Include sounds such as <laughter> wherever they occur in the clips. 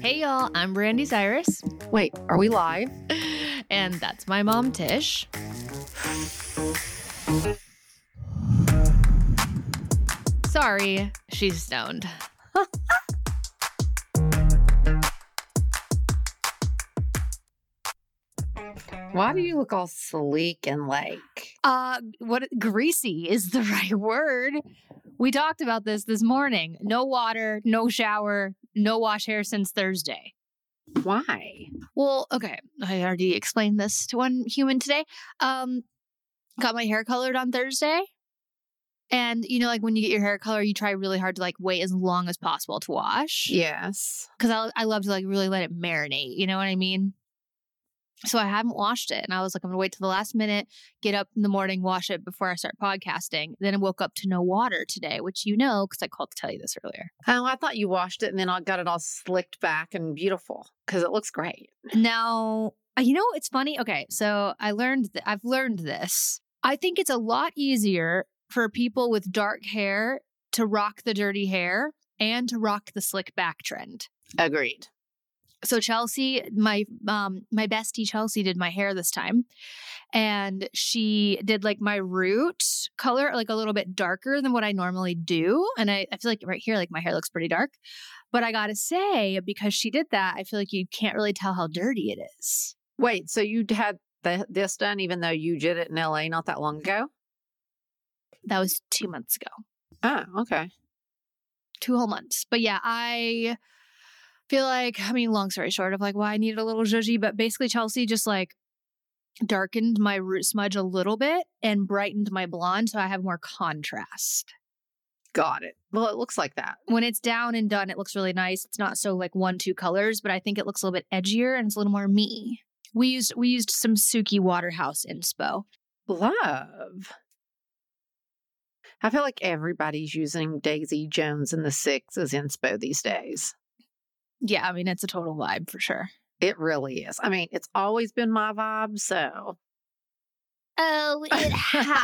Hey y'all, I'm Brandi Cyrus, Wait, are we live? <laughs> and that's my mom Tish. Sorry, she's stoned. <laughs> Why do you look all sleek and like? Uh, what greasy is the <laughs> right word. We talked about this this morning. No water, no shower, no wash hair since Thursday. Why? Well, okay, I already explained this to one human today. Um, got my hair colored on Thursday. And you know, like when you get your hair color, you try really hard to like wait as long as possible to wash. Yes. Because I, I love to like really let it marinate. You know what I mean? So I haven't washed it. And I was like, I'm going to wait till the last minute, get up in the morning, wash it before I start podcasting. Then I woke up to no water today, which you know, because I called to tell you this earlier. Oh, I thought you washed it and then I got it all slicked back and beautiful because it looks great. Now, uh, you know, it's funny. Okay. So I learned that I've learned this. I think it's a lot easier for people with dark hair to rock the dirty hair and to rock the slick back trend. Agreed. So Chelsea, my um my bestie Chelsea did my hair this time. And she did like my root color like a little bit darker than what I normally do. And I, I feel like right here, like my hair looks pretty dark. But I gotta say, because she did that, I feel like you can't really tell how dirty it is. Wait, so you had the, this done even though you did it in LA not that long ago? That was two months ago. Oh, okay. Two whole months. But yeah, I feel like, I mean, long story short of like why I needed a little zhuzhy, but basically Chelsea just like darkened my root smudge a little bit and brightened my blonde so I have more contrast. Got it. Well, it looks like that. When it's down and done, it looks really nice. It's not so like one, two colors, but I think it looks a little bit edgier and it's a little more me. We used we used some Suki Waterhouse inspo. Love. I feel like everybody's using Daisy Jones and the Six as inspo these days. Yeah, I mean it's a total vibe for sure. It really is. I mean, it's always been my vibe. So Oh, it has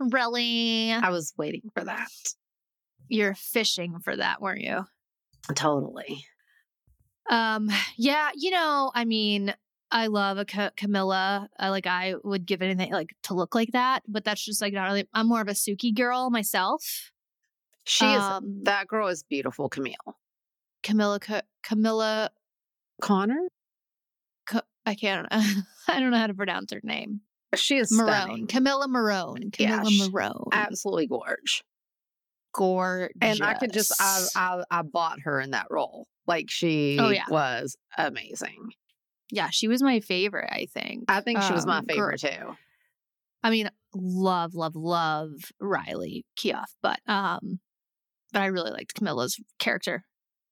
really. I was waiting for that. You're fishing for that, weren't you? Totally. Um, yeah, you know, I mean, I love a Ca- Camilla. I, like, I would give anything like to look like that, but that's just like not really. I'm more of a Suki girl myself. She Um, is, that girl is beautiful, Camille. Camilla, Ca- Camilla. Connor? I can't. <laughs> I don't know how to pronounce her name. She is Morrone. stunning. Camilla Morrone. Camilla sh- Morrone. Absolutely gorge. Gorgeous. And I could just, I, I, I bought her in that role. Like she Oh, yeah. was amazing. yeah, she was my favorite. I think. I think she was my Um, favorite too. I mean, love, love, love Riley Keough, but um, but I really liked Camilla's character.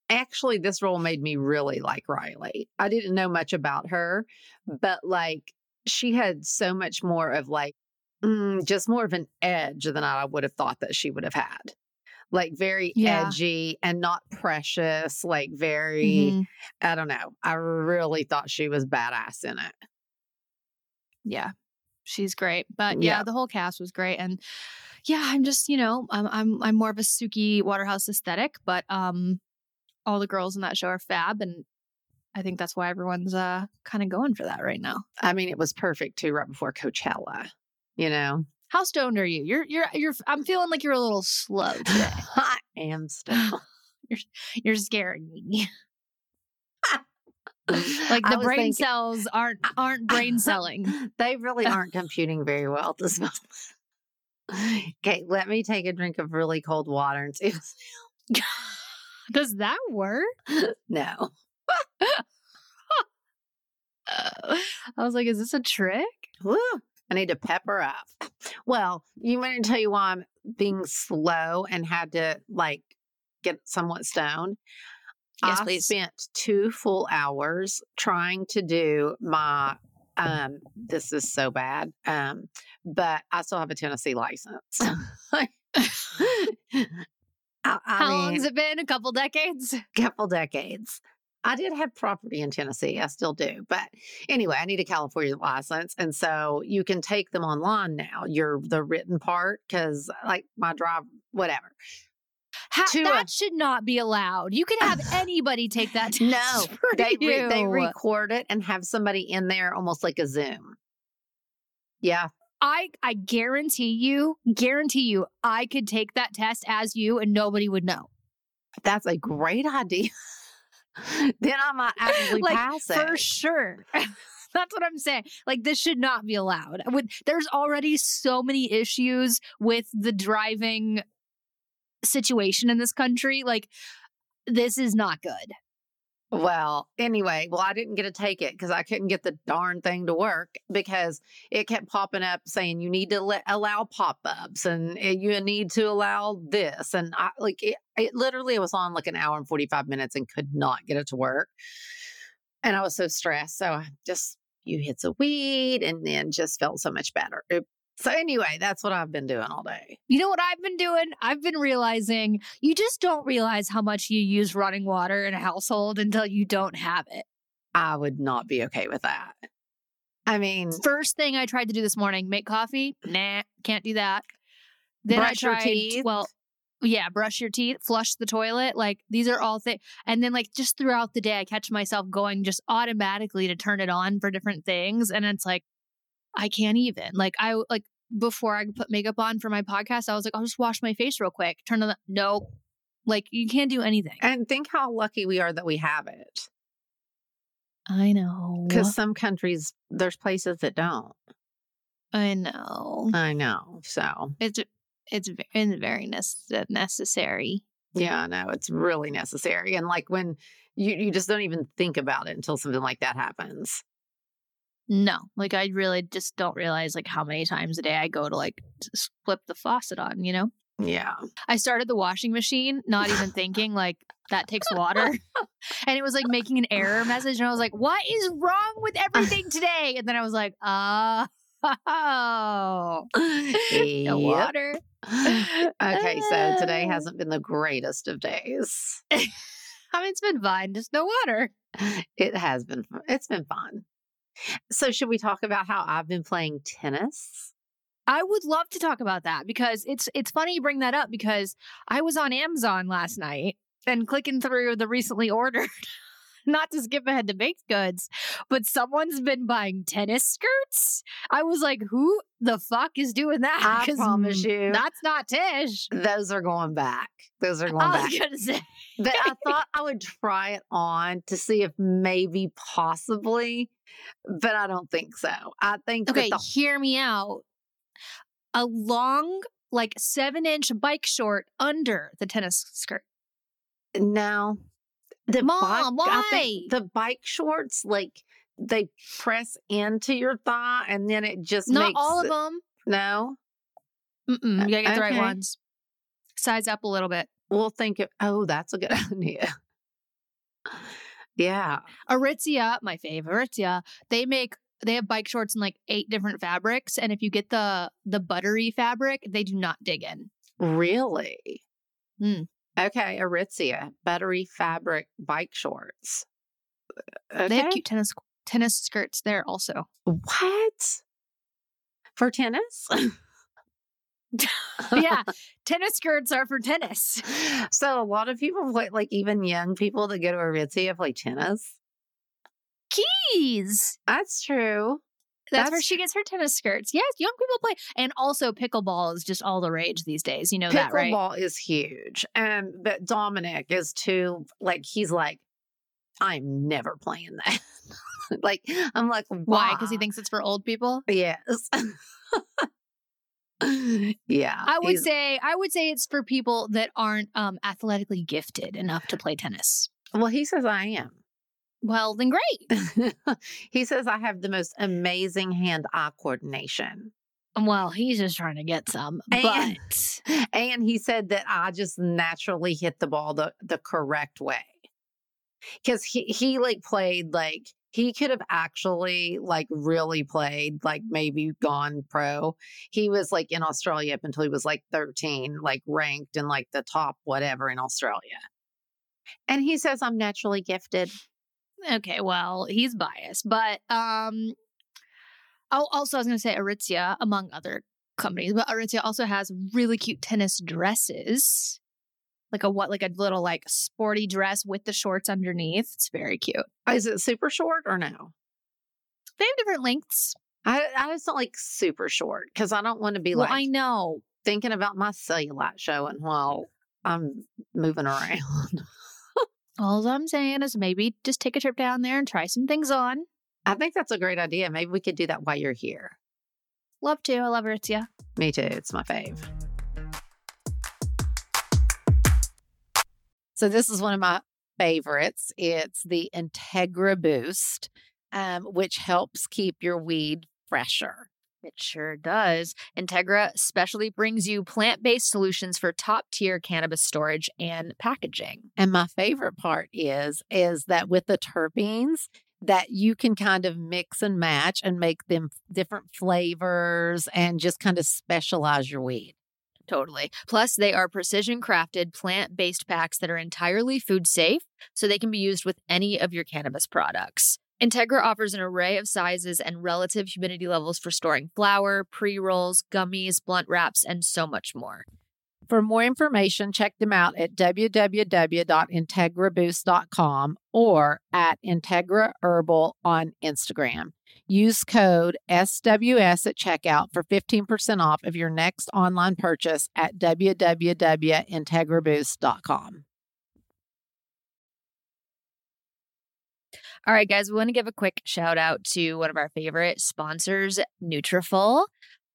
Actually, this role made me really like Riley. I didn't know much about her, but like she had so much more of like mm, just more of an edge than I would have thought that she would have had. Like very Yeah. edgy and not precious, like very, Mhm. I don't know. I really thought she was badass in it. Yeah, she's great. But yeah, Yeah. the whole cast was great, and yeah, I'm just you know I'm I'm I'm more of a Suki Waterhouse aesthetic, but um, all the girls in that show are fab, and I think that's why everyone's uh kind of going for that right now. I mean, it was perfect too, right before Coachella, you know? How stoned are you? You're you're you're. I'm feeling like you're a little slow today. <laughs> I am still. <laughs> you're scaring me. <laughs> like the brain thinking- cells aren't aren't brain selling. They really aren't computing very well at this moment. <laughs> Okay, let me take a drink of really cold water and see. <laughs> Does that work? <laughs> no. I was like, is this a trick? I need to pepper up. Well, you want me to tell you why I'm being slow and had to like get somewhat stoned? Yes, I please. spent two full hours trying to do my um this is so bad. Um, but I still have a Tennessee license. <laughs> I, I How mean, long has it been? A couple decades? couple decades. I did have property in Tennessee. I still do. But anyway, I need a California license. And so you can take them online now. You're the written part because like my drive, whatever. Ha- a- that should not be allowed. You can have <laughs> anybody take that <laughs> test. No, they re- they record it and have somebody in there almost like a Zoom. Yeah, I I guarantee you, guarantee you, I could take that test as you and nobody would know. that's a great idea. <laughs> then I might actually Like, pass it. For sure. That's what I'm saying. Like this should not be allowed. With there's already so many issues with the driving situation in this country. Like this is not good. Well, anyway, well, I didn't get to take it because I couldn't get the darn thing to work because it kept popping up saying you need to let, allow pop ups and uh, you need to allow this. And I like it, it literally was on like an hour and 45 minutes and could not get it to work. And I was so stressed. So I just, you hit the weed and then just felt so much better. It- so, anyway, that's what I've been doing all day. You know what I've been doing? I've been realizing you just don't realize how much you use running water in a household until you don't have it. I would not be okay with that. I mean, First thing I tried to do this morning, make coffee. Nah, can't do that. Then I tried, well, yeah, brush your teeth, flush the toilet. Like these are all things. And then like just throughout the day, I catch myself going just automatically to turn it on for different things. And it's like, I can't even. Like I like before I put makeup on for my podcast, I was like, I'll just wash my face real quick. Turn on the nope. Like you can't do anything. and think how lucky we are that we have it. I know. Because some countries, there's places that don't. I know. I know. So, It's it's it's very nece- necessary. yeah, no, it's really necessary. And like when you, you just don't even think about it until something like that happens. No, like I really just don't realize like how many times a day I go to like flip the faucet on, you know? Yeah. I started the washing machine not even thinking like that takes water. <laughs> <laughs> and it was like making an error message and I was like, "What is wrong with everything <laughs> today?" And then I was like, "Uh oh, no water." okay. So today hasn't been the greatest of days. I mean, it's been fine, just no water. It has been, it's been fun. So, should we talk about how I've been playing tennis? I would love to talk about that because it's it's funny you bring that up because I was on Amazon last night and clicking through the recently ordered <laughs> <laughs> not to skip ahead to baked goods, but someone's been buying tennis skirts. I was like, who the fuck is doing that? I promise you. That's not Tish. Those are going back. Those are going I back. was gonna say that I <laughs> thought I would try it on to see if maybe possibly, but I don't think so. I think Okay, that hear me out. A long, like seven inch bike short under the tennis skirt. the no, the Mom, bike, why? the bike shorts like they press into your thigh and then it just Not all of it- them. No, Mm-mm, you gotta get the right ones. Size up a little bit. we'll think of. Oh, that's a good <laughs> idea. Yeah, Aritzia, my favorite, Aritzia, they make they have bike shorts in like eight different fabrics, and if you get the the buttery fabric, they do not dig in. really. Hmm. Okay, Aritzia buttery fabric bike shorts. Okay. They have cute tennis tennis skirts there also. What? For tennis? <laughs> yeah, tennis skirts are for tennis. <laughs> so a lot of people play, like even young people that go to Aritzia play tennis. Keys. That's true. That's, where she gets her tennis skirts. Yes, young people play, and also pickleball is just all the rage these days. You know that, right? Pickleball is huge. And but Dominic is too like he's like, I'm never playing that. <laughs> like I'm like, Why? Because he thinks it's for old people. Yes. <laughs> yeah. I would say I would say it's for people that aren't um, athletically gifted enough to play tennis. Well, he says I am. Well, then great. <laughs> he says I have the most amazing hand-eye coordination. Well, he's just trying to get some, And- but <laughs> And he said that I just naturally hit the ball the, the correct way. Cause he, he like played like he could have actually like really played, like maybe gone pro. He was like in Australia up until he was like 13, like ranked in like the top whatever in Australia. And he says I'm naturally gifted. Okay. Well, he's biased, but um, oh, also I was going to say Aritzia, among other companies, but Aritzia also has really cute tennis dresses. like a what like a little like sporty dress with the shorts underneath. It's very cute. Is it super short or no? They have different lengths. I, I just don't like super short because I don't want to be Well, like I know. thinking about my cellulite showing while I'm moving around. <laughs> All I'm saying is maybe just take a trip down there and try some things on. I think that's a great idea. Maybe we could do that while you're here. Love to. I love Aritzia. Me too. It's my fave. So this is one of my favorites. It's the Integra Boost, um, which helps keep your weed fresher. It sure does. Integra specially brings you plant based solutions for top tier cannabis storage and packaging. And my favorite part is is that with the terpenes that you can kind of mix and match and make them different flavors and just kind of specialize your weed. Totally. Plus, they are precision crafted plant based packs that are entirely food safe, so they can be used with any of your cannabis products. Integra offers an array of sizes and relative humidity levels for storing flour, pre rolls, gummies, blunt wraps, and so much more. For more information, check them out at www.integraboost.com or at Integra Herbal on Instagram. Use code SWS at checkout for 15% off of your next online purchase at www.integraboost.com. All right, guys, we want to give a quick shout out to one of our favorite sponsors, Nutrafol.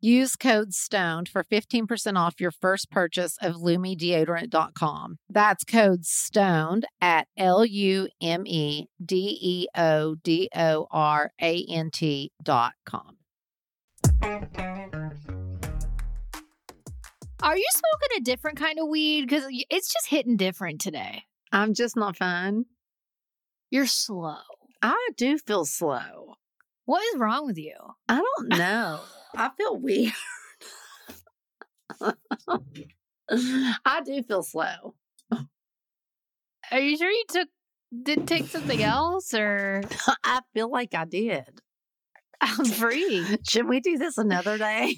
Use code STONED for 15% off your first purchase of LumeDeodorant.com. That's code STONED at L U M E D E O D O R A N T.com. Are you smoking a different kind of weed? Because it's just hitting different today. I'm just not fine. You're slow. I do feel slow. What is wrong with you? I don't know. I feel weird. <laughs> I do feel slow. Are you sure you took did take something else or <laughs> I feel like I did. I'm free. Should we do this another day?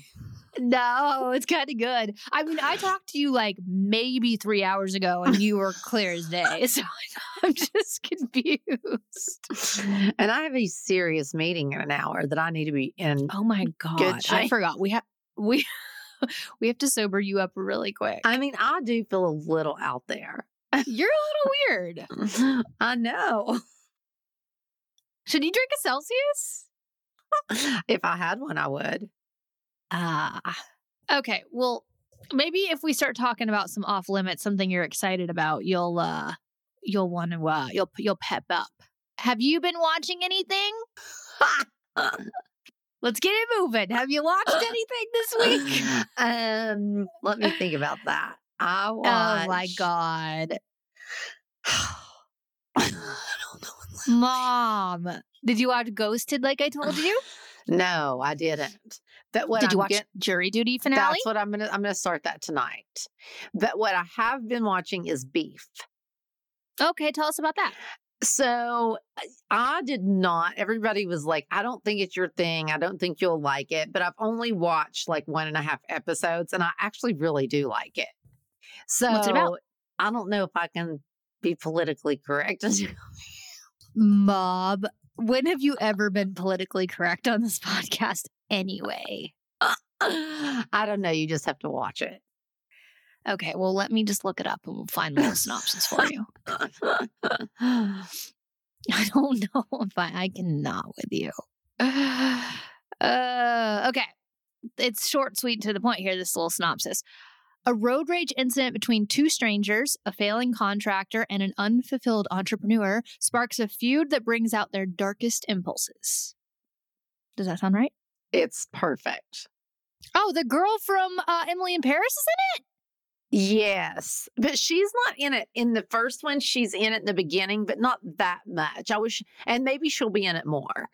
No, it's kind of good. I mean, I talked to you like maybe three hours ago and you were clear as day. <laughs> So <laughs> I'm just confused. And I have a serious meeting in an hour that I need to be in. Oh my God. I forgot. We have, we, <laughs> we have to sober you up really quick. I mean, I do feel a little out there. You're a little weird. I know. Should you drink a Celsius? If I had one, I would. Ah. okay. Well, maybe if we start talking about some off limits, something you're excited about, you'll uh you'll want to uh you'll you'll pep up. Have you been watching anything? <laughs> Let's get it moving. Have you watched anything this week? <laughs> um, let me think about that. I watched... Oh my god. <sighs> I don't know. Mom, did you watch Ghosted like I told you? <sighs> No, I didn't. That what did you I'm watch get- Jury Duty finale? That's what I'm gonna I'm gonna start that tonight. But what I have been watching is Beef. okay, tell us about that. So I did not. Everybody was like, I don't think it's your thing. I don't think you'll like it. But I've only watched like one and a half episodes and I actually really do like it. So What's it about? I don't know if I can be politically correct. <laughs> Mob, when have you ever been politically correct on this <laughs> podcast anyway? <laughs> I don't know. You just have to watch it. Okay, well, let me just look it up and we'll find a little synopsis for you. <laughs> <laughs> I don't know if I, I cannot with you. <sighs> Uh, okay. It's short, sweet, to the point here, this little synopsis. A road rage incident between two strangers, a failing contractor, and an unfulfilled entrepreneur sparks a feud that brings out their darkest impulses. Does that sound right? It's perfect. Oh, the girl from uh, Emily in Paris is in it? Yes, but she's not in it in the first one. She's in it in the beginning, but not that much. I wish, and maybe she'll be in it more.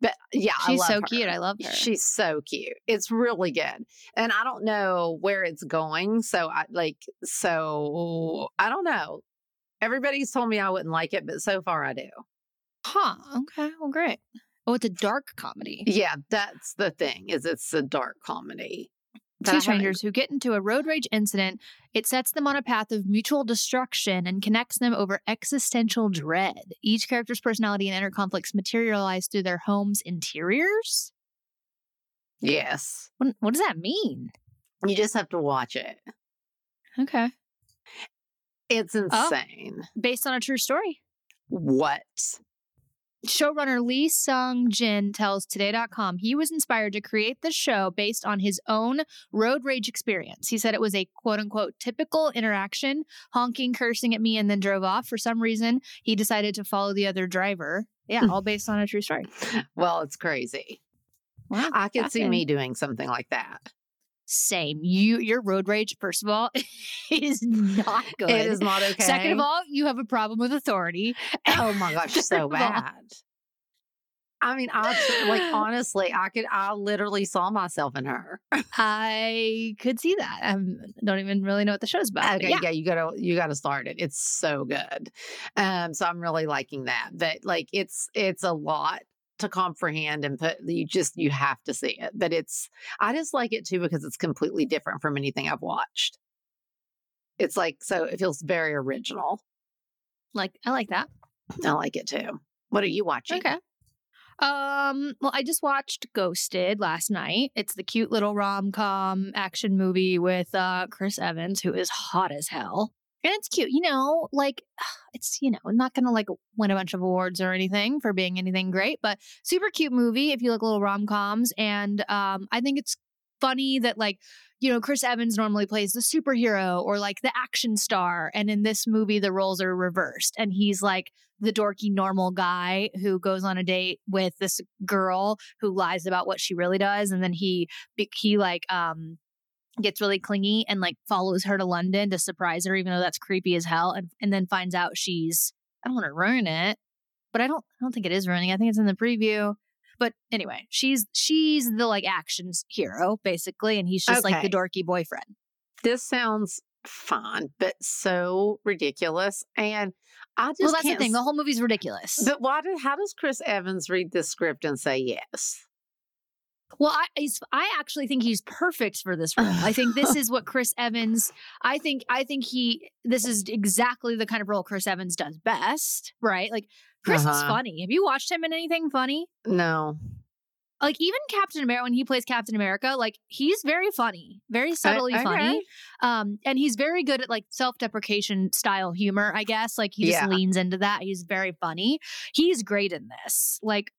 But yeah, I She's so her. cute. I love her. She's so cute. It's really good, and I don't know where it's going. So I like, so I don't know. Everybody's told me I wouldn't like it, but so far I do. Huh. Okay. Well, great. Oh, it's a dark comedy. Yeah, that's the thing. Is it's a dark comedy. Two strangers who get into a road rage incident. It sets them on a path of mutual destruction and connects them over existential dread. Each character's personality and inner conflicts materialize through their home's interiors. Yes, What, what does that mean? you just have to watch it. Okay. It's oh, insane. Based on a true story. What? Showrunner Lee Sung Jin tells Today.com he was inspired to create the show based on his own road rage experience. He said it was a quote unquote typical interaction, honking, cursing at me, and then drove off. For some reason, he decided to follow the other driver. Yeah, all <laughs> based on a true story. Well, it's crazy. Wow. I could see me doing something like that. Same. You your road rage, first of all, <laughs> is not good. It is not okay. Second of all, you have a problem with authority. <laughs> oh my gosh, so bad. I mean, I like <laughs> honestly, I could. I literally saw myself in her. I could see that. I don't even really know what the show's about. Okay, yeah. yeah. you gotta you gotta start it. It's so good. Um, so I'm really liking that. But like, it's it's a lot to comprehend and put. You just you have to see it. But it's I just like it too because it's completely different from anything I've watched. It's like so it feels very original. Like I like that. I like it too. What are you watching? Okay. Um, well, I just watched Ghosted last night. It's the cute little rom-com action movie with uh Chris Evans, who is hot as hell. And it's cute, you know, like <sighs> it's, you know, not gonna like win a bunch of awards or anything for being anything great, but super cute movie if you like little rom-coms. And um, I think it's funny that like you know Chris Evans normally plays the superhero or like the action star and in this movie the roles are reversed and he's like the dorky normal guy who goes on a date with this girl who lies about what she really does and then he he like um gets really clingy and like follows her to London to surprise her even though that's creepy as hell and, and then finds out she's I don't want to ruin it but I don't I don't think it is ruining I think it's in the preview but anyway, she's she's the like actions hero basically, and he's just like the dorky boyfriend. This sounds fun, but so ridiculous. And I just Well, that's the thing. The whole movie's ridiculous. But why did how does Chris Evans read this script and say yes? Well, I I actually think he's perfect for this role. I think this <laughs> is what Chris Evans. I think I think he. This is exactly the kind of role Chris Evans does best. Right? Like Chris is Uh-huh. funny. Have you watched him in anything funny? No. Like even Captain America when he plays Captain America, like he's very funny, very subtly okay. funny. Um, and he's very good at like self-deprecation style humor, I guess. Like he just Yeah. leans into that. He's very funny. He's great in this. Like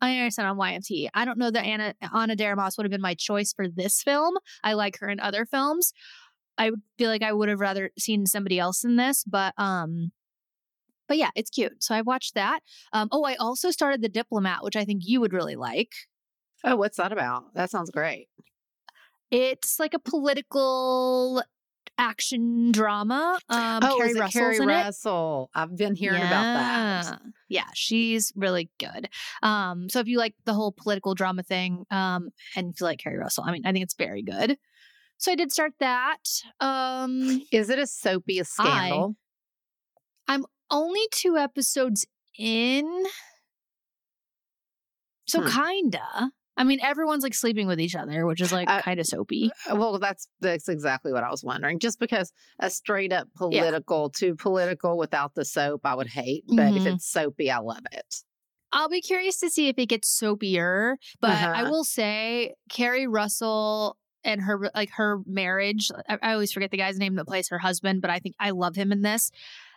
I understand on YMT. I don't know that Anna Ana de Armas would have been my choice for this film. I like her in other films. I feel like I would have rather seen somebody else in this, but um but yeah, it's cute. So I watched that. Um, oh, I also started The Diplomat, which I think you would really like. Oh, what's that about? That sounds great. It's like a political action drama. Um, oh, Keri is it Russell's Keri in it. Russell? I've been hearing about that. Yeah. Yeah, she's really good. Um, so if you like the whole political drama thing, um, and if you like Keri Russell, I mean, I think it's very good. So I did start that. Um, Is it a soapy a scandal? I, I'm only two episodes in. So Hmm. kinda. I mean, everyone's like sleeping with each other, which is like Uh, kind of soapy. Uh, Well, that's that's exactly what I was wondering. Just because a straight up political, too political without the soap, I would hate. But if Mhm. it's soapy, I love it. I'll be curious to see if it gets soapier, but I Uh-huh. will say Keri Russell and her like her marriage. I, I always forget the guy's name that plays her husband, but I think I love him in this.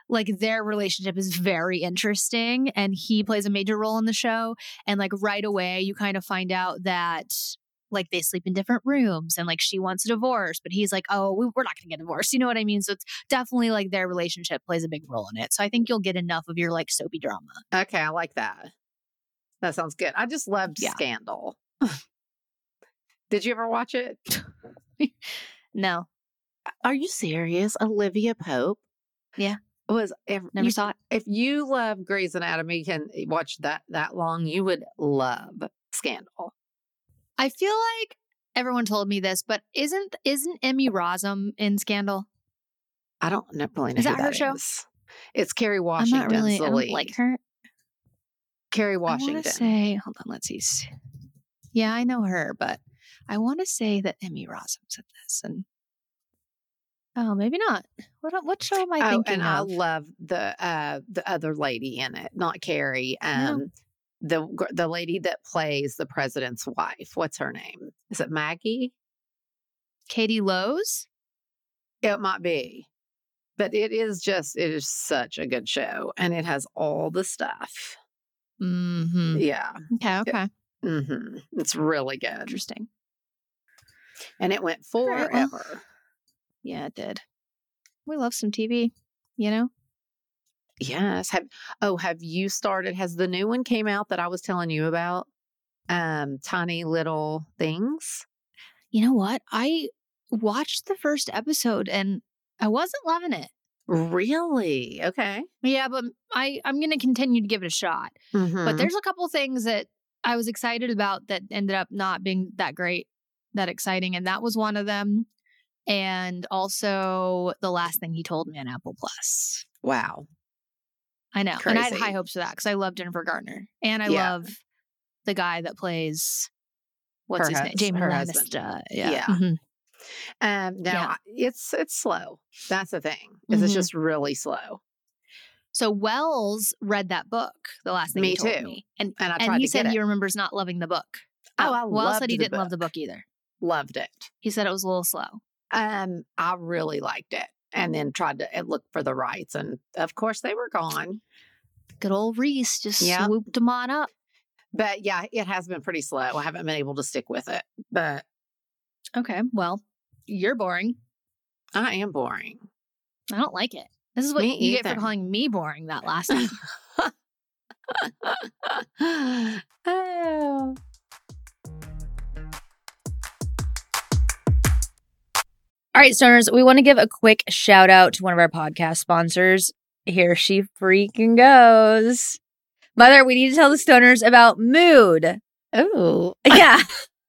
Like their relationship is very interesting, and he plays a major role in the show. And like right away, you kind of find out that like they sleep in different rooms, and like she wants a divorce, but he's like, "Oh, we, we're not going to get divorced." You know what I mean? So it's definitely like their relationship plays a big role in it. So I think you'll get enough of your like soapy drama. Okay, I like that. That sounds good. I just loved Yeah. Scandal. <laughs> Did you ever watch it? <laughs> No, Are you serious? Olivia Pope? Yeah. Was if never you, saw it. if you love Grey's Anatomy can eh, watch that that long, you would love Scandal. I feel like everyone told me this, but isn't isn't Emmy Rossum in Scandal? I don't know, really know Is that her show? is. It's Kerry Washington. I'm not really. I don't like her. Kerry I Washington. to say, hold on, let's see. Yeah, I know her, but I want to say that Emmy Rossum's in this, and oh, maybe not. What what show am I oh, thinking and I love the uh the other lady in it, not Kerry. No. Um, the the lady that plays the president's wife. What's her name? Is it Maggie? Katie Lowes. It might be, but it is just it is such a good show, and it has all the stuff. Mm-hmm. Yeah, Okay, okay, hmm it's really good, interesting. and it went right, well. Yeah, it did. We love some TV, you know. Yes. Have oh, have you started? Has the new one came out that I was telling you about? Um, tiny little things. You know what? I watched the first episode and I wasn't loving it. Really? Okay. Yeah, but I I'm going to continue to give it a shot. But Mhm. there's a couple things that I was excited about that ended up not being that great, that exciting, and that was one of them. And also the last thing he told me on Apple Plus. wow. I know, and I had high hopes for that because I love Jennifer Garner, and I Yeah. love the guy that plays what's Her his name, Jamie. Lannister. Yeah, Yeah. Mhm. Um, no, Yeah. It's it's slow. That's the thing. Is it's Mhm. just really slow. So Wells read that book. The last thing Me he told too. me, and And I and tried he to said he remembers not loving the book. Oh, I Wells said he didn't love the book. book either. Loved it. He said it was a little slow. Um, I really liked it, and then tried to look for the rights, and of course they were gone. Good old Reese just Yep. swooped them on up. But yeah, it has been pretty slow. I haven't been able to stick with it, but Okay. Well, you're boring. I am boring. I don't like it. This is what Me you get for calling me boring that last time. <laughs> oh. All right, stoners, we want to give a quick shout out to one of our podcast sponsors. Here she freaking goes. Mother, we need to tell the stoners about Mood. Oh. Yeah. <laughs>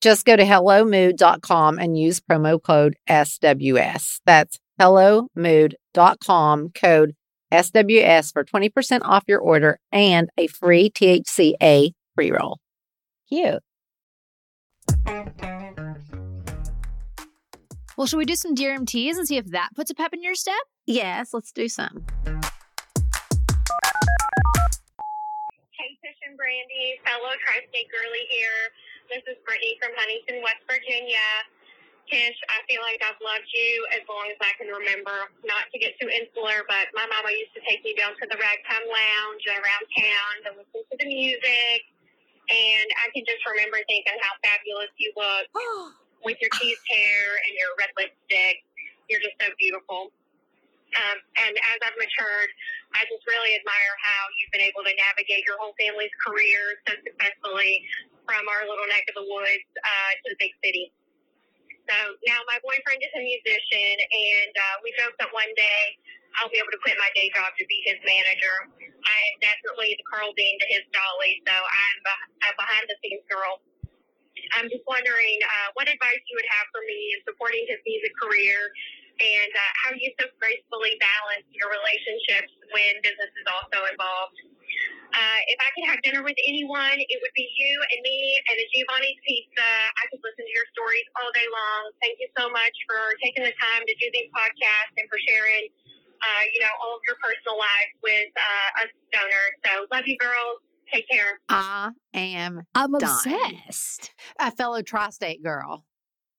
Just go to hellomood.com and use promo code SWS. That's hellomood.com code SWS for 20% off your order and a free THCA pre roll. Cute. well, should we do some DRMTs and see if that puts a pep in your step? Yes, let's do some. Hey, Tish and Brandi, fellow tri-state girly here. This is Brittany from Huntington, West Virginia. Tish, I feel like I've loved you as long as I can remember. Not to get too insular, but my mama used to take me down to the ragtime lounge and around town to listen to the music. And I can just remember thinking how fabulous you look <gasps> with your teased hair and your red lipstick. You're just so beautiful. Um, and as I've matured, I just really admire how you've been able to navigate your whole family's career so successfully from our little neck of the woods uh, to the big city. So now my boyfriend is a musician, and uh, we joke that one day I'll be able to quit my day job to be his manager. I am definitely the Carl Dean to his Dolly, so I'm a, behind the scenes girl. I'm just wondering uh, what advice you would have for me in supporting his music career and uh, how you so gracefully balance your relationships when business is also involved. Uh, if I could have dinner with anyone, it would be you and me and a Giovanni's Pizza. I could listen to your stories all day long. Thank you so much for taking the time to do these podcasts and for sharing, uh, you know, all of your personal lives with uh, us stoners. So love you, girls. Take care. I am I'm Done. obsessed. a fellow tri state girl.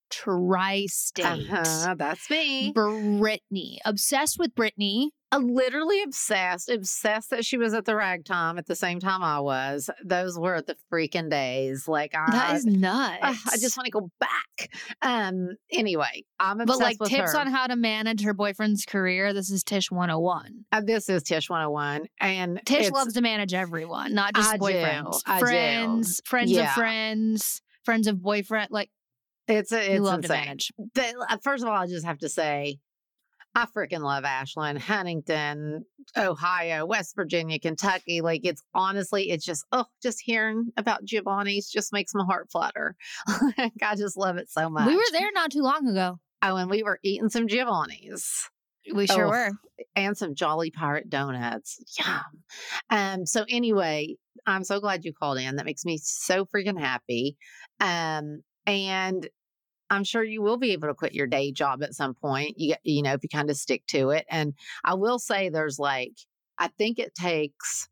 Tri-state. Uh-huh, that's me. Brittany. Obsessed with Brittany. Uh, literally obsessed, obsessed that she was at the ragtime at the same time I was. Those were the freaking days. Like I, That is nuts. Ugh, I just want to go back. Um. Anyway, I'm obsessed But like with tips her. on how to manage her boyfriend's career. This is Tish 101. Uh, this is Tish 101, and Tish loves to manage everyone, not just I boyfriends. Do. friends, friends Yeah. of friends, friends of boyfriend. Like It's a, it's love to insane. manage. The- uh, first of all, I just have to say, I freaking love Ashland, Huntington, Ohio, West Virginia, Kentucky. Like it's honestly, it's just oh, just hearing about Giovanni's just makes my heart flutter. <laughs> Like, I just love it so much. We were there not too long ago. Oh, and we were eating some Giovanni's We sure Oh, were. and some Jolly Pirate donuts. Yum. Um. So anyway, I'm so glad you called in. That makes me so freaking happy. Um. And I'm sure you will be able to quit your day job at some point. You you know if you kind of stick to it. And I will say there's like I think it takes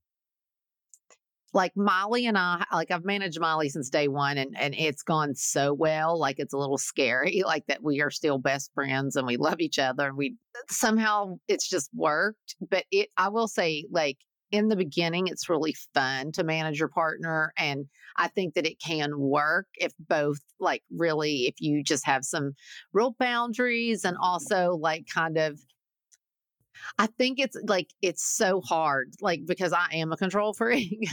like Molly and I, like I've managed Molly since day one and, and it's gone so well. Like it's a little <laughs> scary, like that we are still best friends and we love each other and we somehow it's just worked. But it, I will say, like in the beginning, it's really fun to manage your partner. And I think that it can work if both, like, really, if you just have some real boundaries and also, like, kind of, I think it's like, it's so hard, like, because I am a control freak.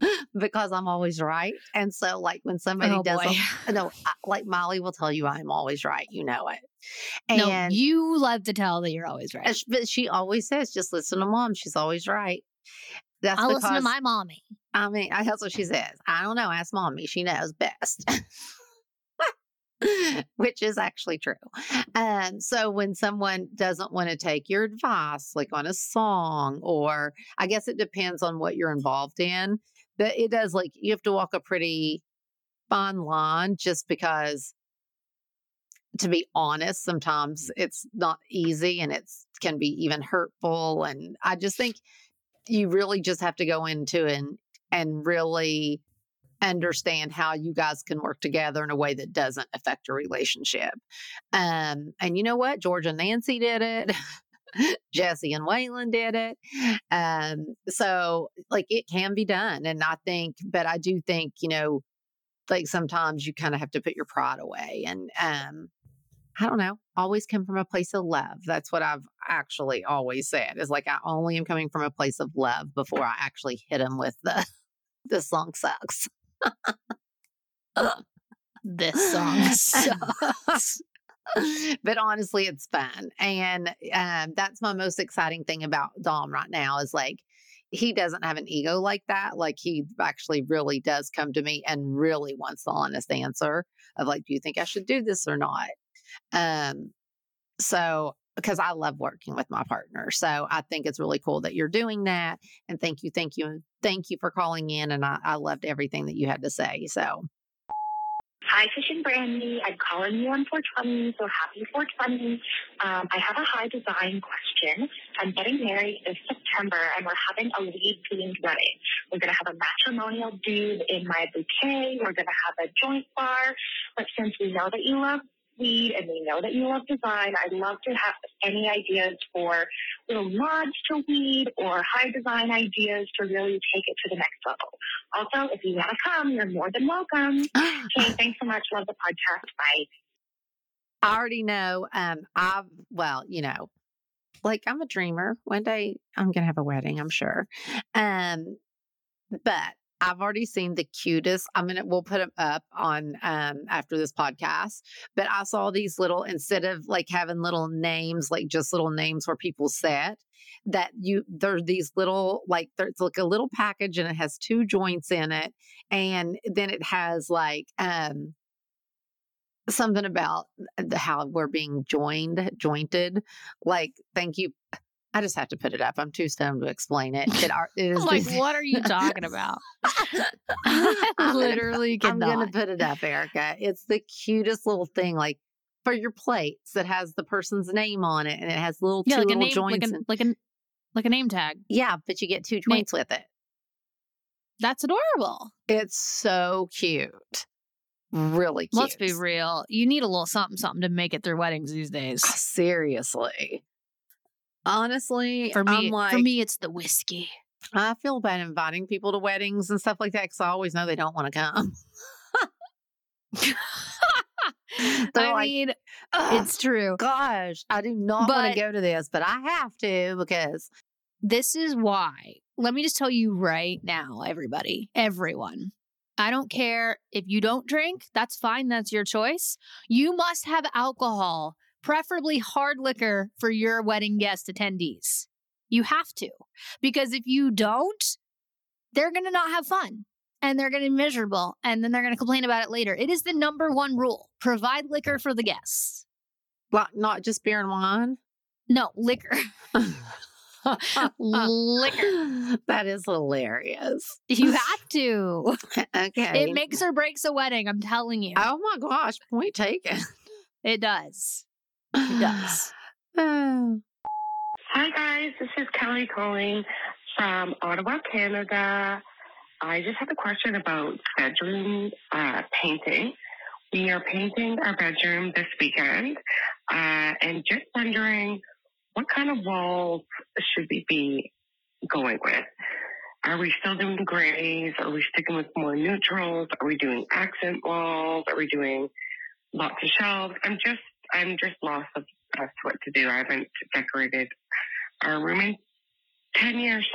<laughs> because I'm always right. And so, like, when somebody Oh, does, a, no, I- like Molly will tell you I'm always right. You know it. no, And you love to tell that you're always right. but she always says, just listen to mom. She's always right. That's I'll because, listen to my mommy. I mean, that's what she says. I don't know. Ask mommy. She knows best. <laughs> Which is actually true. Um, so when someone doesn't want to take your advice, like on a song, or I guess it depends on what you're involved in, but it does like you have to walk a pretty fine line just because to be honest, sometimes it's not easy and it's can be even hurtful. And I just think you really just have to go into and and really understand how you guys can work together in a way that doesn't affect your relationship. Um, and you know what? George and Nancy did it. <laughs> Jessi and Waylon did it. Um, so like it can be done. And I think, but I do think, you know, like sometimes you kind of have to put your pride away and um I don't know, always come from a place of love. That's what I've actually always said is like I only am coming from a place of love before I actually hit him with the <laughs> <laughs> this song <laughs> sucks. This song sucks. but honestly, it's fun. And um, that's my most exciting thing about Dom right now is like, he doesn't have an ego like that. Like, he actually really does come to me and really wants the honest answer of, like, do you think I should do this or not? Um, so, because I love working with my partner. So I think it's really cool that you're doing that. And thank you, thank you, thank you for calling in. And I, I loved everything that you had to say. So, Hi, Tish and Brandi. I'm calling you on 420, so happy 420. Um, I have a high design question. I'm getting married this September, and we're having a weed themed wedding. We're going to have a matrimonial dude in my bouquet. We're going to have a joint bar. But since we know that you love weed and we know that you love design, I'd love to have any ideas for little nods to weed or high design ideas to really take it to the next level. Also, if you want to come, you're more than welcome. <gasps> Okay, thanks so much. Love the podcast. Bye. I already know. Um, I've well, you know, like I'm a dreamer. One day I'm gonna have a wedding, I'm sure. Um, but I've already seen the cutest. I'm gonna we'll put them up on um after this podcast. But I saw these little instead of like having little names, like just little names where people sat, that you there are these little like there's like a little package and it has two joints in it, and then it has like um something about the, how we're being joined, jointed. Like, thank you. I just have to put it up. I'm too stoned to explain it. It, <laughs> are, it is like, what are you <laughs> talking about? <laughs> I'm gonna- Literally I'm cannot. gonna put it up, Erica. It's the cutest little thing, like for your plates that has the person's name on it, and it has little yeah, two like a little name, joints. like a, like a like a name tag. yeah, but you get two joints with it. That's adorable. It's so cute, really cute. Let's be real. You need a little something something to make it through weddings these days. Seriously. Honestly, For me, like, for me, it's the whiskey. I feel bad inviting people to weddings and stuff like that because I always know they don't want to come. <laughs> I like, mean, "Ugh, it's true. gosh, I do not want to go to this, but I have to because This is why. Let me just tell you right now, everybody, everyone. I don't care if you don't drink, that's fine. That's your choice. You must have alcohol, preferably hard liquor, for your wedding guest attendees. You have to. Because if you don't, they're going to not have fun and they're going to be miserable and then they're going to complain about it later. It is the number one rule provide liquor for the guests. well, not just beer and wine. No, liquor. <laughs> liquor. That is hilarious. You have to. <laughs> okay. It makes or breaks a wedding. I'm telling you, Oh my gosh, point taken. it does. It <sighs> does. Oh. Hi, guys. This is Kelly calling from Ottawa, Canada. I just have a question about bedroom uh, painting. We are painting our bedroom this weekend, uh, and just wondering what kind of walls should we be going with? Are we still doing grays? Are we sticking with more neutrals? Are we doing accent walls? Are we doing lots of shelves? I'm just I'm just lost as to what to do. I haven't decorated our room in ten years.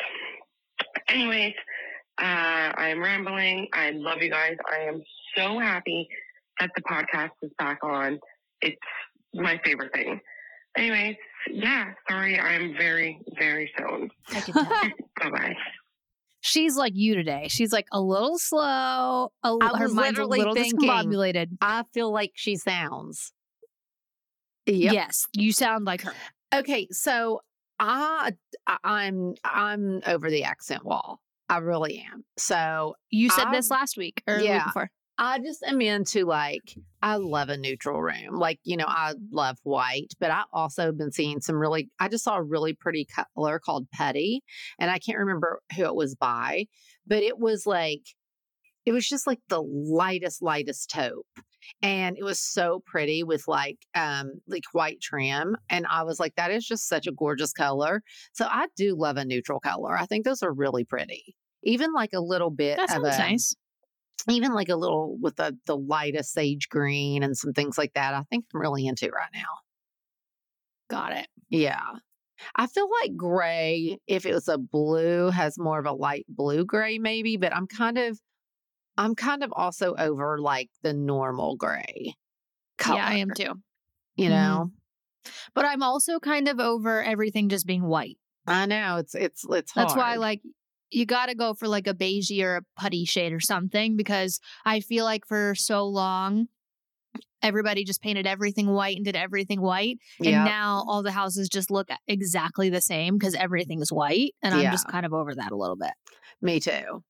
Anyways, uh, I'm rambling. I love you guys. I am so happy that the podcast is back on. It's my favorite thing. Anyways, yeah, sorry, I'm very, very stoned. I can tell. <laughs> bye bye. She's like you today. She's like a little slow. A, l- I her was mind's a little thinking- discombobulated. I feel like she sounds. Yep. Yes, you sound like her. Okay, so I I- I'm I'm over the accent wall. I really am. So You said this I'm- last week or the week before. I just am into like I love a neutral room. Like, you know, I love white, but I also been seeing some really I just saw a really pretty color called Petty, and I can't remember who it was by, but it was like it was just like the lightest lightest taupe. And it was so pretty with like um like white trim and I was like that is just such a gorgeous color. So I do love a neutral color. I think those are really pretty. Even like a little bit That of a nice. even like a little with the the lightest sage green and some things like that. I think I'm really into right now. Got it. Yeah. I feel like gray, if it was a blue, has more of a light blue gray, maybe, but I'm kind of I'm kind of also over like the normal gray color. Yeah, I am too. You Mhm. know? But I'm also kind of over everything just being white. I know it's it's it's hard. That's why like you got to go for like a beigey or a putty shade or something because I feel like for so long everybody just painted everything white and did everything white and yeah. now all the houses just look exactly the same because everything's white and I'm just kind of over that a little bit. Me too.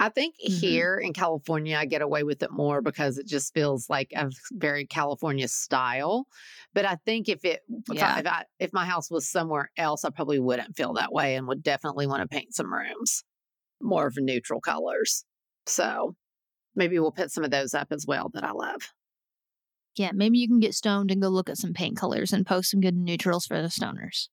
I think Mhm. here in California, I get away with it more because it just feels like a very California style. But I think if it, if, Yeah. I, if, I, if my house was somewhere else, I probably wouldn't feel that way and would definitely want to paint some rooms more of neutral colors. So maybe we'll put some of those up as well that I love. Yeah, maybe you can get stoned and go look at some paint colors and post some good neutrals for the stoners.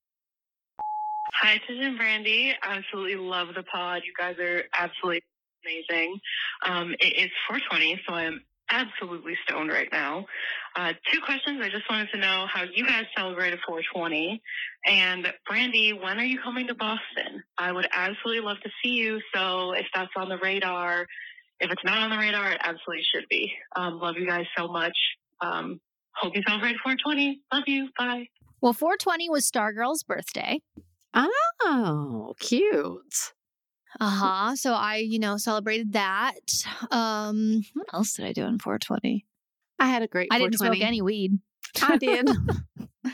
Hi, Tish and Brandi. Absolutely love the pod. You guys are absolutely amazing. Um, it is 420, so I'm absolutely stoned right now. Uh, two questions. I just wanted to know how you guys celebrated 420. And Brandi, when are you coming to Boston? I would absolutely love to see you. So if that's on the radar, if it's not on the radar, it absolutely should be. Um, love you guys so much. Um, hope you celebrate 420. Love you. Bye. Well, 420 was Stargirl's birthday. Oh, cute. Uh huh. So I, you know, celebrated that. Um, what else did I do on 420? I had a great I didn't smoke any weed. I did. <laughs> <laughs>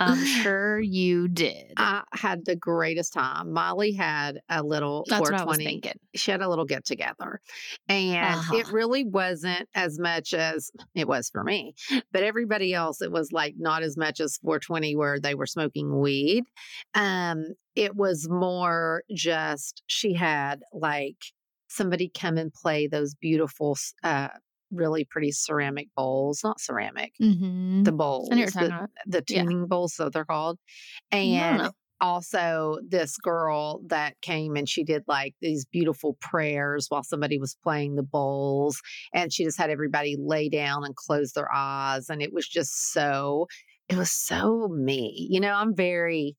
I'm <gasps> sure you did. I had the greatest time. Molly had a little That's what I was 420 thinking. she had a little get together and Uh-huh. it really wasn't as much as it was for me but everybody else it was like not as much as 420 where they were smoking weed um it was more just she had like somebody come and play those beautiful uh really pretty ceramic bowls not ceramic Mm-hmm. the bowls I you're talking the, the Yeah. tuning bowls so they're called and also this girl that came and she did like these beautiful prayers while somebody was playing the bowls and she just had everybody lay down and close their eyes and it was just so it was so me you know i'm very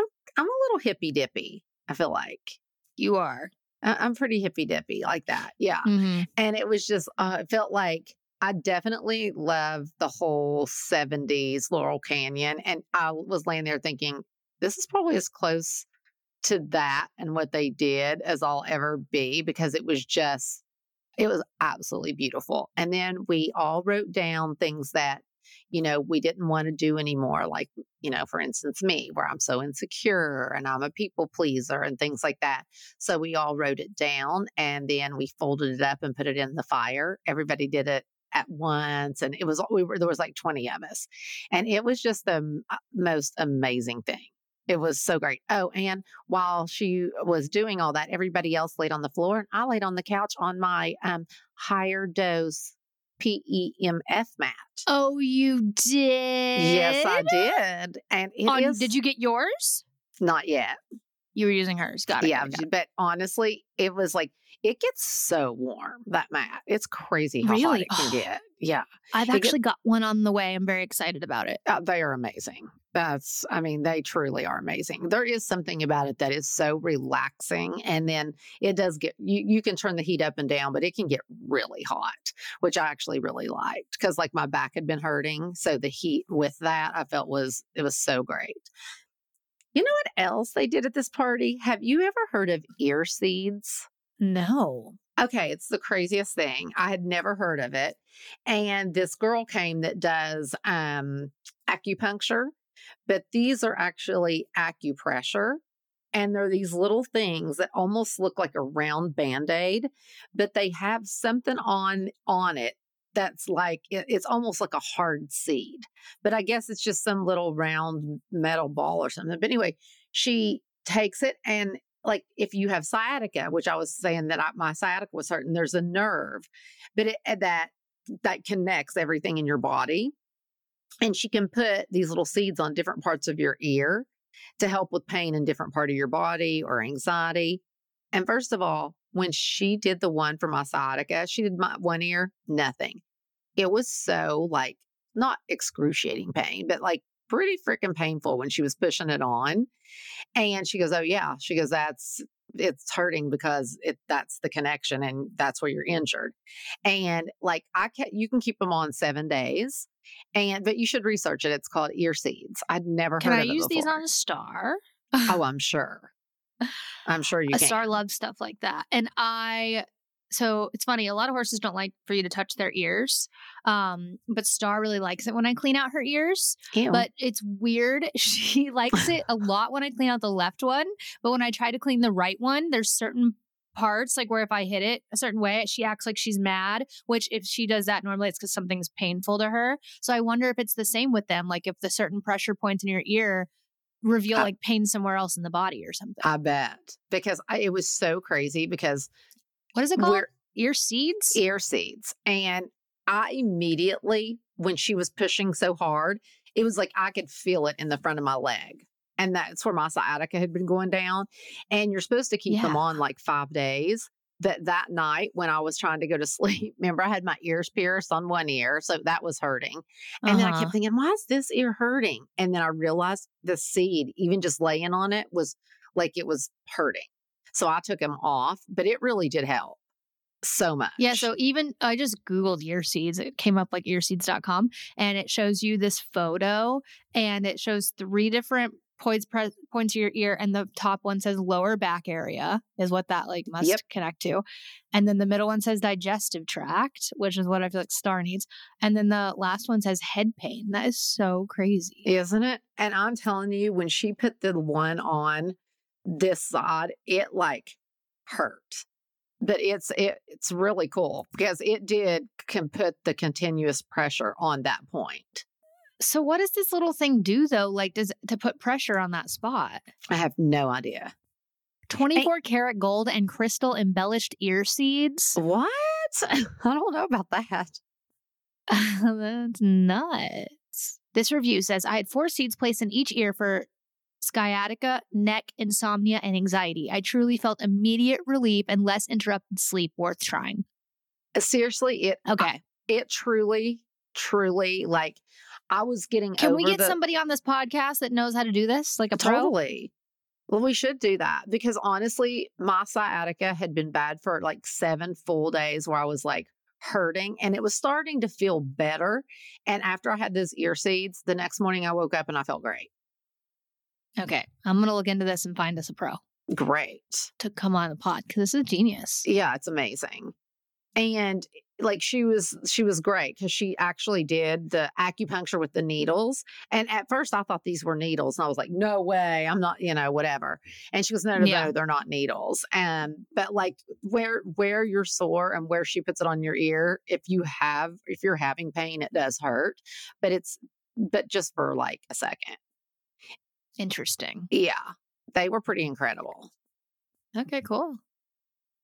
i'm, I'm a little hippy dippy i feel like You are. I'm pretty hippy dippy like that yeah Mm-hmm. and it was just uh, it felt like I definitely love the whole 70s Laurel Canyon. And I was laying there thinking, this is probably as close to that and what they did as I'll ever be because it was just, it was absolutely beautiful. And then we all wrote down things that, you know, we didn't want to do anymore. Like, you know, for instance, me, where I'm so insecure and I'm a people pleaser and things like that. So we all wrote it down and then we folded it up and put it in the fire. Everybody did it at once and it was we were there was like 20 of us and it was just the uh, most amazing thing It was so great. Oh, and while she was doing all that, everybody else laid on the floor and I laid on the couch on my um, HigherDOSE PEMF mat. Oh, you did? Yes, I did. And it On- is- did you get yours? not yet. You were using hers. Got it. yeah, got it, got it. but honestly, it was like it gets so warm that mat. It's crazy how hot it can get. Yeah, I've get- actually got one on the way. I'm very excited about it. uh, they are amazing. That's, I mean, they truly are amazing. There is something about it that is so relaxing, and then it does get you. You can turn the heat up and down, but it can get really hot, which I actually really liked because like my back had been hurting, so the heat with that I felt was it was so great. You know what else they did at this party? Have you ever heard of ear seeds? No. Okay, it's the craziest thing. I had never heard of it. And this girl came that does um acupuncture, but these are actually acupressure. And they're these little things that almost look like a round band-aid, but they have something on on it that's like it's almost like a hard seed. But I guess it's just some little round metal ball or something. But anyway, she takes it and like if you have sciatica, which I was saying that I, my sciatica was hurting, there's a nerve, but it, uh, that that connects everything in your body, and she can put these little seeds on different parts of your ear to help with pain in different part of your body or anxiety. And first of all, when she did the one for my sciatica, she did my one ear, nothing. It was so like not excruciating pain, but like pretty freaking painful when she was pushing it on. And she goes, Oh, yeah. She goes, That's it's hurting because it that's the connection and that's where you're injured. And like I can you can keep them on seven days. And but you should research it. It's called ear seeds. I'd never Can heard I of it use these on a star? Oh, <laughs> I'm sure. I'm sure you a can. star loves stuff like that. And I so it's funny, a lot of horses don't like for you to touch their ears. Um, but Star really likes it when I clean out her ears. Ew. But it's weird. <laughs> She likes it a lot when I clean out the left one. But when I try to clean the right one, there's certain parts like where if I hit it a certain way, she acts like she's mad, which if she does that normally it's because something's painful to her. So I wonder if it's the same with them. Like if the certain pressure points in your ear reveal I- like pain somewhere else in the body or something. I bet because I, it was so crazy because what is it called? we're Ear seeds? ear seeds. And I immediately, when she was pushing so hard, it was like I could feel it in the front of my leg. And that's where my sciatica had been going down. And you're supposed to keep them on like five days. That that night when I was trying to go to <laughs> sleep, remember I had my ears pierced on one ear, so that was hurting. And then I Uh-huh. kept thinking, why is this ear hurting? And then I realized the seed, even just laying on it, was like it was hurting. So I took them off, but it really did help so much. Yeah, so even I just Googled ear seeds. It came up like earseeds.com and it shows you this photo and it shows three different points pre- points of your ear and the top one says lower back area is what that like must Yep. connect to. And then the middle one says digestive tract, which is what I feel like Star needs. And then the last one says head pain. That is so crazy. isn't it? And I'm telling you, when she put the one on this side, it like hurt. But it's it, it's really cool because it did can put the continuous pressure on that point. So what does this little thing do though? Like does to put pressure on that spot? I have no idea 24 karat gold and crystal embellished ear seeds. what. <laughs> I don't know about that. <laughs> That's nuts. This review says I had four seeds placed in each ear for sciatica, neck, insomnia, and anxiety. I truly felt immediate relief and less interrupted sleep worth trying. Seriously, it Okay. it truly, truly like I was getting. Can we get the- somebody on this podcast that knows how to do this? Like a pro? Totally. Well, we should do that because honestly, my sciatica had been bad for like seven full days where I was like hurting and it was starting to feel better. And after I had those ear seeds, the next morning I woke up and I felt great. Okay. I'm going to look into this and find us a pro Great. to come on the pod because this is genius. Yeah, it's amazing. And like she was she was great because she actually did the acupuncture with the needles. And at first I thought these were needles. And I was like, no way, I'm not, you know, whatever. And she goes, no, no, Yeah. no, they're not needles. Um, but like where where you're sore and where she puts it on your ear, if you have if you're having pain, it does hurt. But it's but just for like a second. Interesting. Yeah, they were pretty incredible. Okay, cool.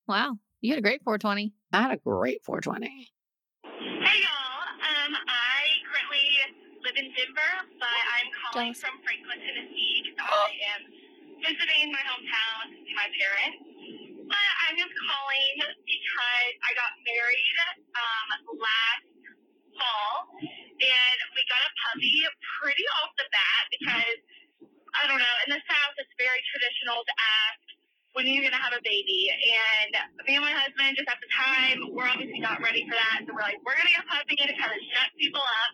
Wow. You had a great 420. I had a great 420. Hey y'all, um, I currently live in Denver, but I'm calling Jealous. from Franklin, Tennessee. 'cause I am visiting my hometown to see my parents. But I'm just calling because I got married um, last fall, and we got a puppy pretty off the bat because I don't know. In the South, it's very traditional to ask when are you going to have a baby? And me and my husband, just at the time, we're obviously not ready for that. So we're like, we're going to get a puppy to kind of shut people up.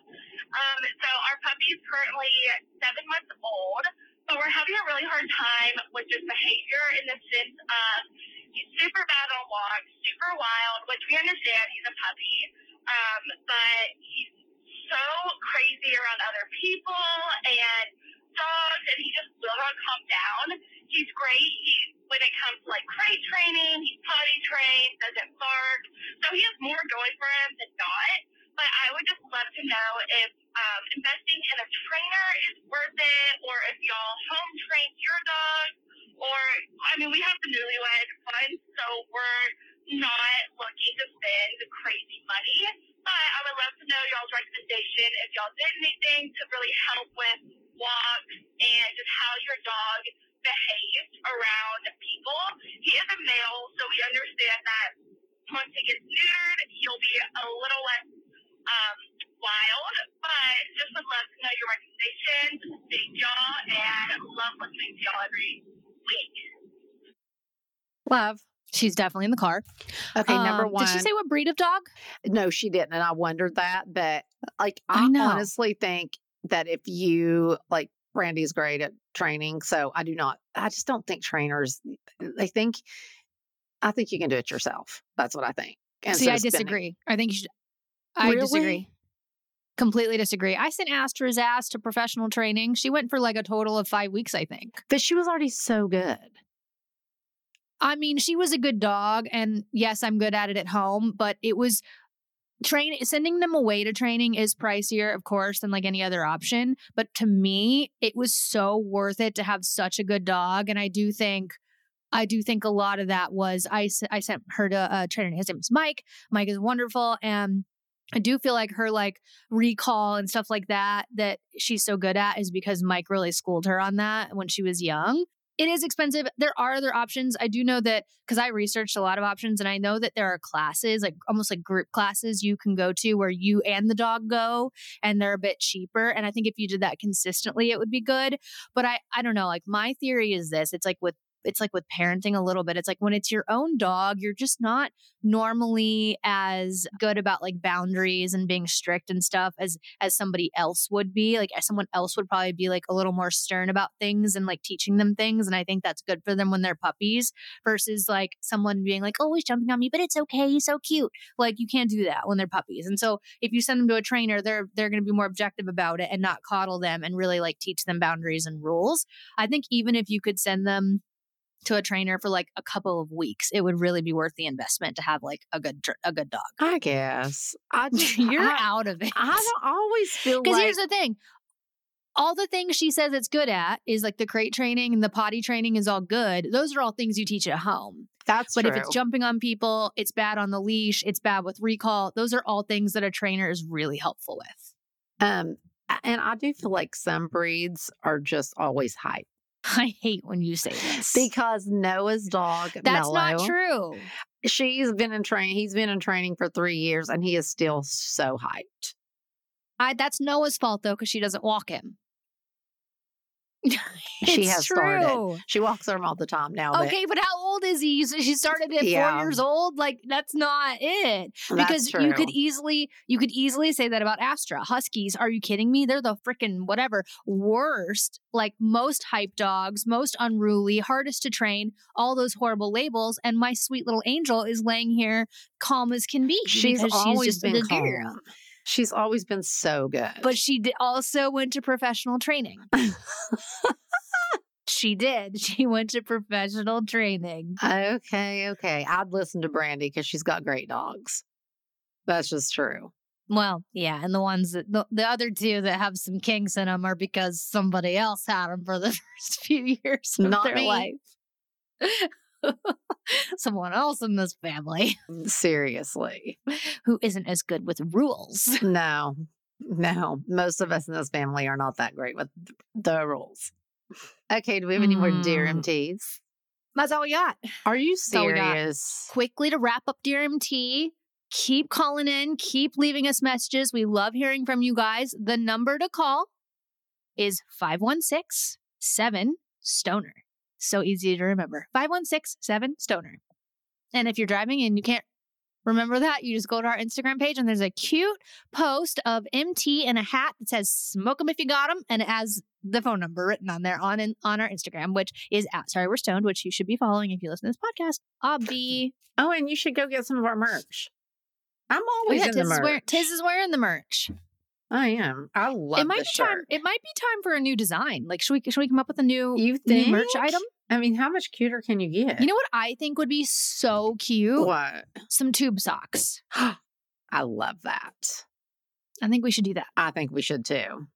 Um, so our puppy is currently seven months old, but we're having a really hard time with just behavior in the sense of he's super bad on walks, super wild, which we understand he's a puppy. Um, but he's so crazy around other people and dogs, and he just will not calm down. He's great. He, when it comes to like crate training, he's potty trained, doesn't bark. So he has more going for him than not. But I would just love to know if um, investing in a trainer is worth it, or if y'all home train your dog, or I mean, we have the newlywed fund, so we're not looking to spend crazy money. But I would love to know y'all's recommendation if y'all did anything to really help with walks and just how your dog behaves around people. He is a male, so we understand that once he gets neutered, he'll be a little less um, wild. But just would love to know your recommendations. Thank y'all, and love listening to y'all every week. Love. She's definitely in the car. Okay, number Um, one. Did she say what breed of dog? No, she didn't. And I wondered that. But like, I I, honestly think that if you like, Brandi's great at training. So I do not, I just don't think trainers, they think, I think you can do it yourself. That's what I think. See, Instead I disagree. I think you should. I Really? disagree. Completely disagree. I sent Astra's ass to professional training. She went for like a total of five weeks, I think. But she was already so good. I mean, she was a good dog, and yes, I'm good at it at home, but it was training sending them away to training is pricier, of course, than like any other option. But to me, it was so worth it to have such a good dog. And I do think I do think a lot of that was I, I sent her to a trainer. His name is Mike. Mike is wonderful. And I do feel like her like recall and stuff like that that she's so good at is because Mike really schooled her on that when she was young. It is expensive. There are other options. I do know that because I researched a lot of options and I know that there are classes, like almost like group classes you can go to where you and the dog go and they're a bit cheaper. And I think if you did that consistently, it would be good. But I, I don't know. Like my theory is this it's like with it's like with parenting a little bit. It's like when it's your own dog, you're just not normally as good about like boundaries and being strict and stuff as as somebody else would be. Like someone else would probably be like a little more stern about things and like teaching them things. And I think that's good for them when they're puppies versus like someone being like, oh, he's jumping on me, but it's okay. He's so cute. Like you can't do that when they're puppies. And so if you send them to a trainer, they're they're going to be more objective about it and not coddle them and really like teach them boundaries and rules. I think even if you could send them to a trainer for like a couple of weeks, it would really be worth the investment to have like a good a good dog. I guess. I <laughs> You're I, out of it. I don't always feel like Because like here's the thing. All the things she says it's good at is like the crate training and the potty training is all good. Those are all things you teach at home. that's But true. if it's jumping on people, it's bad on the leash, it's bad with recall. Those are all things that a trainer is really helpful with. um, and I do feel like some breeds are just always hype <laughs> I hate when you say this. because Noah's dog, That's Mellow, not true. she's been in training. He's been in training for three years, and he is still so hyped. I, that's Noah's fault though, because she doesn't walk him. <laughs> She has started. She walks him all the time now. but Okay, but how old is he? She started at Yeah. four years old. Like that's not it. Because you could easily you could easily say that about Astra. Huskies, are you kidding me? They're the freaking whatever worst, like most hype dogs, most unruly, hardest to train, all those horrible labels. And my sweet little angel is laying here calm as can be. She's always she's been good girl. She's always been so good. But she also went to professional training. <laughs> she did. She went to professional training. okay, okay. I'd listen to Brandi because she's got great dogs. That's just true. Well, yeah, and the ones that the, the other two that have some kinks in them are because somebody else had them for the <laughs> first few years of Not their me. life. <laughs> Someone else in this family <laughs> Seriously. who isn't as good with rules. <laughs> No, no. Most of us in this family are not that great with the rules. Okay, do we have any more Mm. DRMTs? That's all we got. Are you serious? Quickly to wrap up DRMT, keep calling in, keep leaving us messages. We love hearing from you guys. The number to call is 516 7 Stoner. So easy to remember 5167 Stoner. And if you're driving and you can't remember that, you just go to our Instagram page and there's a cute post of MT in a hat that says smoke 'em if you got 'em and it has the phone number written on there on in, on our Instagram, which is at Sorry We're Stoned, which you should be following if you listen to this podcast. Obby. Oh, and you should go get some of our merch. I'm Oh, always yeah, in the Tiz, is merch. wearing, Tiz is wearing the merch. I am. I love it might this be time. shirt. It might be time for a new design. Like, should we should we come up with a new You new merch item? I mean, how much cuter can you get? You know what I think would be so cute? what? Some tube socks. <gasps> I love that. I think we should do that. I think we should too.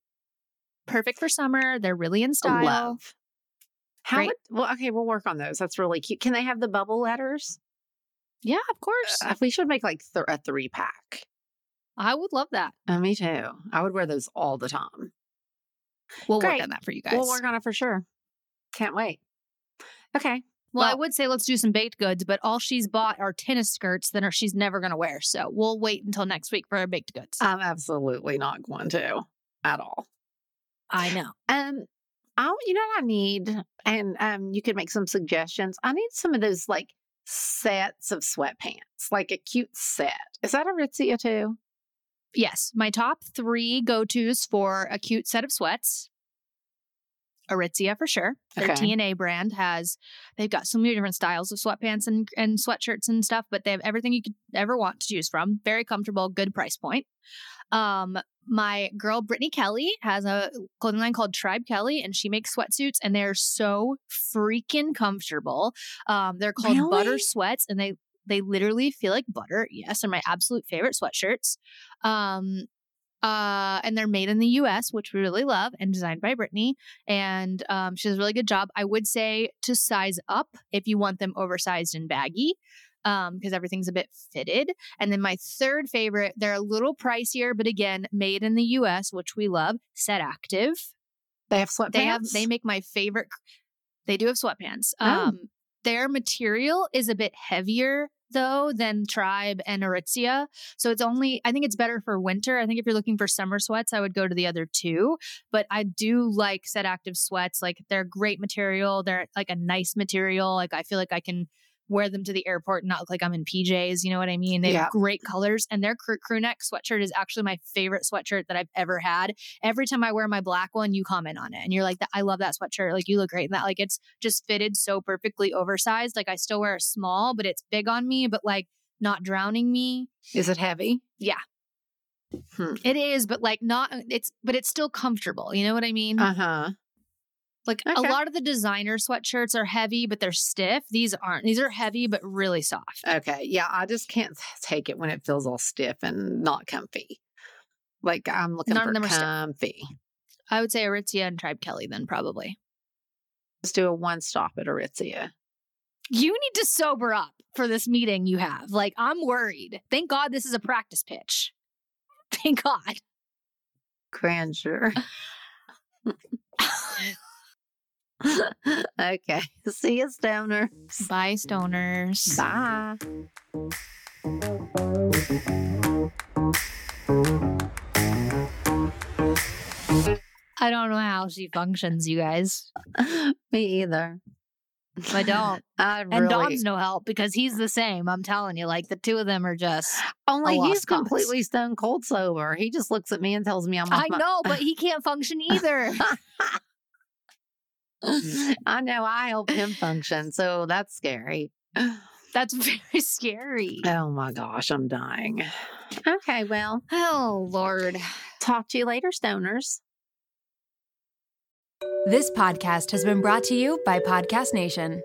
Perfect for summer. They're really in style. Love. How Great. would, well, okay, we'll work on those. That's really cute. Can they have the bubble letters? Yeah, of course. Uh, we should make like th- a three pack. I would love that. Uh, me too. I would wear those all the time. We'll Great. work on that for you guys. We'll work on it for sure. Can't wait. Okay. well, I would say let's do some baked goods, but all she's bought are tennis skirts that are she's never going to wear. So we'll wait until next week for our baked goods. I'm absolutely not going to at all. I know. Um, I you know what I need, and um, you could make some suggestions. I need some of those like sets of sweatpants, like a cute set. Is that Aritzia too? Yes, my top three go tos for a cute set of sweats. Aritzia for sure. Their Okay. TNA brand has they've got so many different styles of sweatpants and, and sweatshirts and stuff, but they have everything you could ever want to choose from. Very comfortable, good price point. Um, my girl Brittany Kelly has a clothing line called Tribe Kelly, and she makes sweatsuits, and they're so freaking comfortable. Um, they're called butter sweats, and they they literally feel like butter. Yes, they're my absolute favorite sweatshirts. Um, uh, and they're made in the U.S., which we really love, and designed by Brittany. And um, she does a really good job. I would say to size up if you want them oversized and baggy, um, because everything's a bit fitted. And then my third favorite, they're a little pricier, but again, made in the U.S., which we love. Set Active. They have sweatpants. They have they make my favorite. They do have sweatpants. Oh. Um, their material is a bit heavier though than Tribe and Aritzia, so it's only. I think it's better for winter. I think if you're looking for summer sweats, I would go to the other two. But I do like Set Active sweats. Like they're great material. They're like a nice material. Like I feel like I can wear them to the airport and not look like I'm in PJs. You know what I mean? They Yeah. have great colors, and their crew, crew neck sweatshirt is actually my favorite sweatshirt that I've ever had every time I wear my black one, you comment on it and you're like, I love that sweatshirt. Like, you look great in that. Like, it's just fitted so perfectly oversized. Like, I still wear a small, but it's big on me, but like not drowning me. Is it heavy? Yeah. Hmm. It is, but like not, it's, but it's still comfortable. You know what I mean? Uh huh. Like, a lot of the designer sweatshirts are heavy, but they're stiff. These aren't. These are heavy, but really soft. Okay. Yeah, I just can't <laughs> take it when it feels all stiff and not comfy. Like I'm looking None for stiff. comfy. I would say Aritzia and Tribe Kelly, then probably. Let's do a one stop at Aritzia. You need to sober up for this meeting you have. Like, I'm worried. Thank God this is a practice pitch. <laughs> Thank God. Grandeur. <laughs> <laughs> okay. See you, stoner. Bye, stoners. Bye. I don't know how she functions, you guys. <laughs> Me either. I don't. <laughs> I And really Dom's no help because he's the same. I'm telling you, like the two of them are just. only he's cause. completely stone cold sober. He just looks at me and tells me I'm. I my- know, but he can't function either. Mm-hmm. I know. I help him function, so that's scary. That's <laughs> very scary. Oh my gosh, I'm dying. Okay, well, Oh, Lord. talk to you later, stoners. This podcast has been brought to you by Podcast Nation.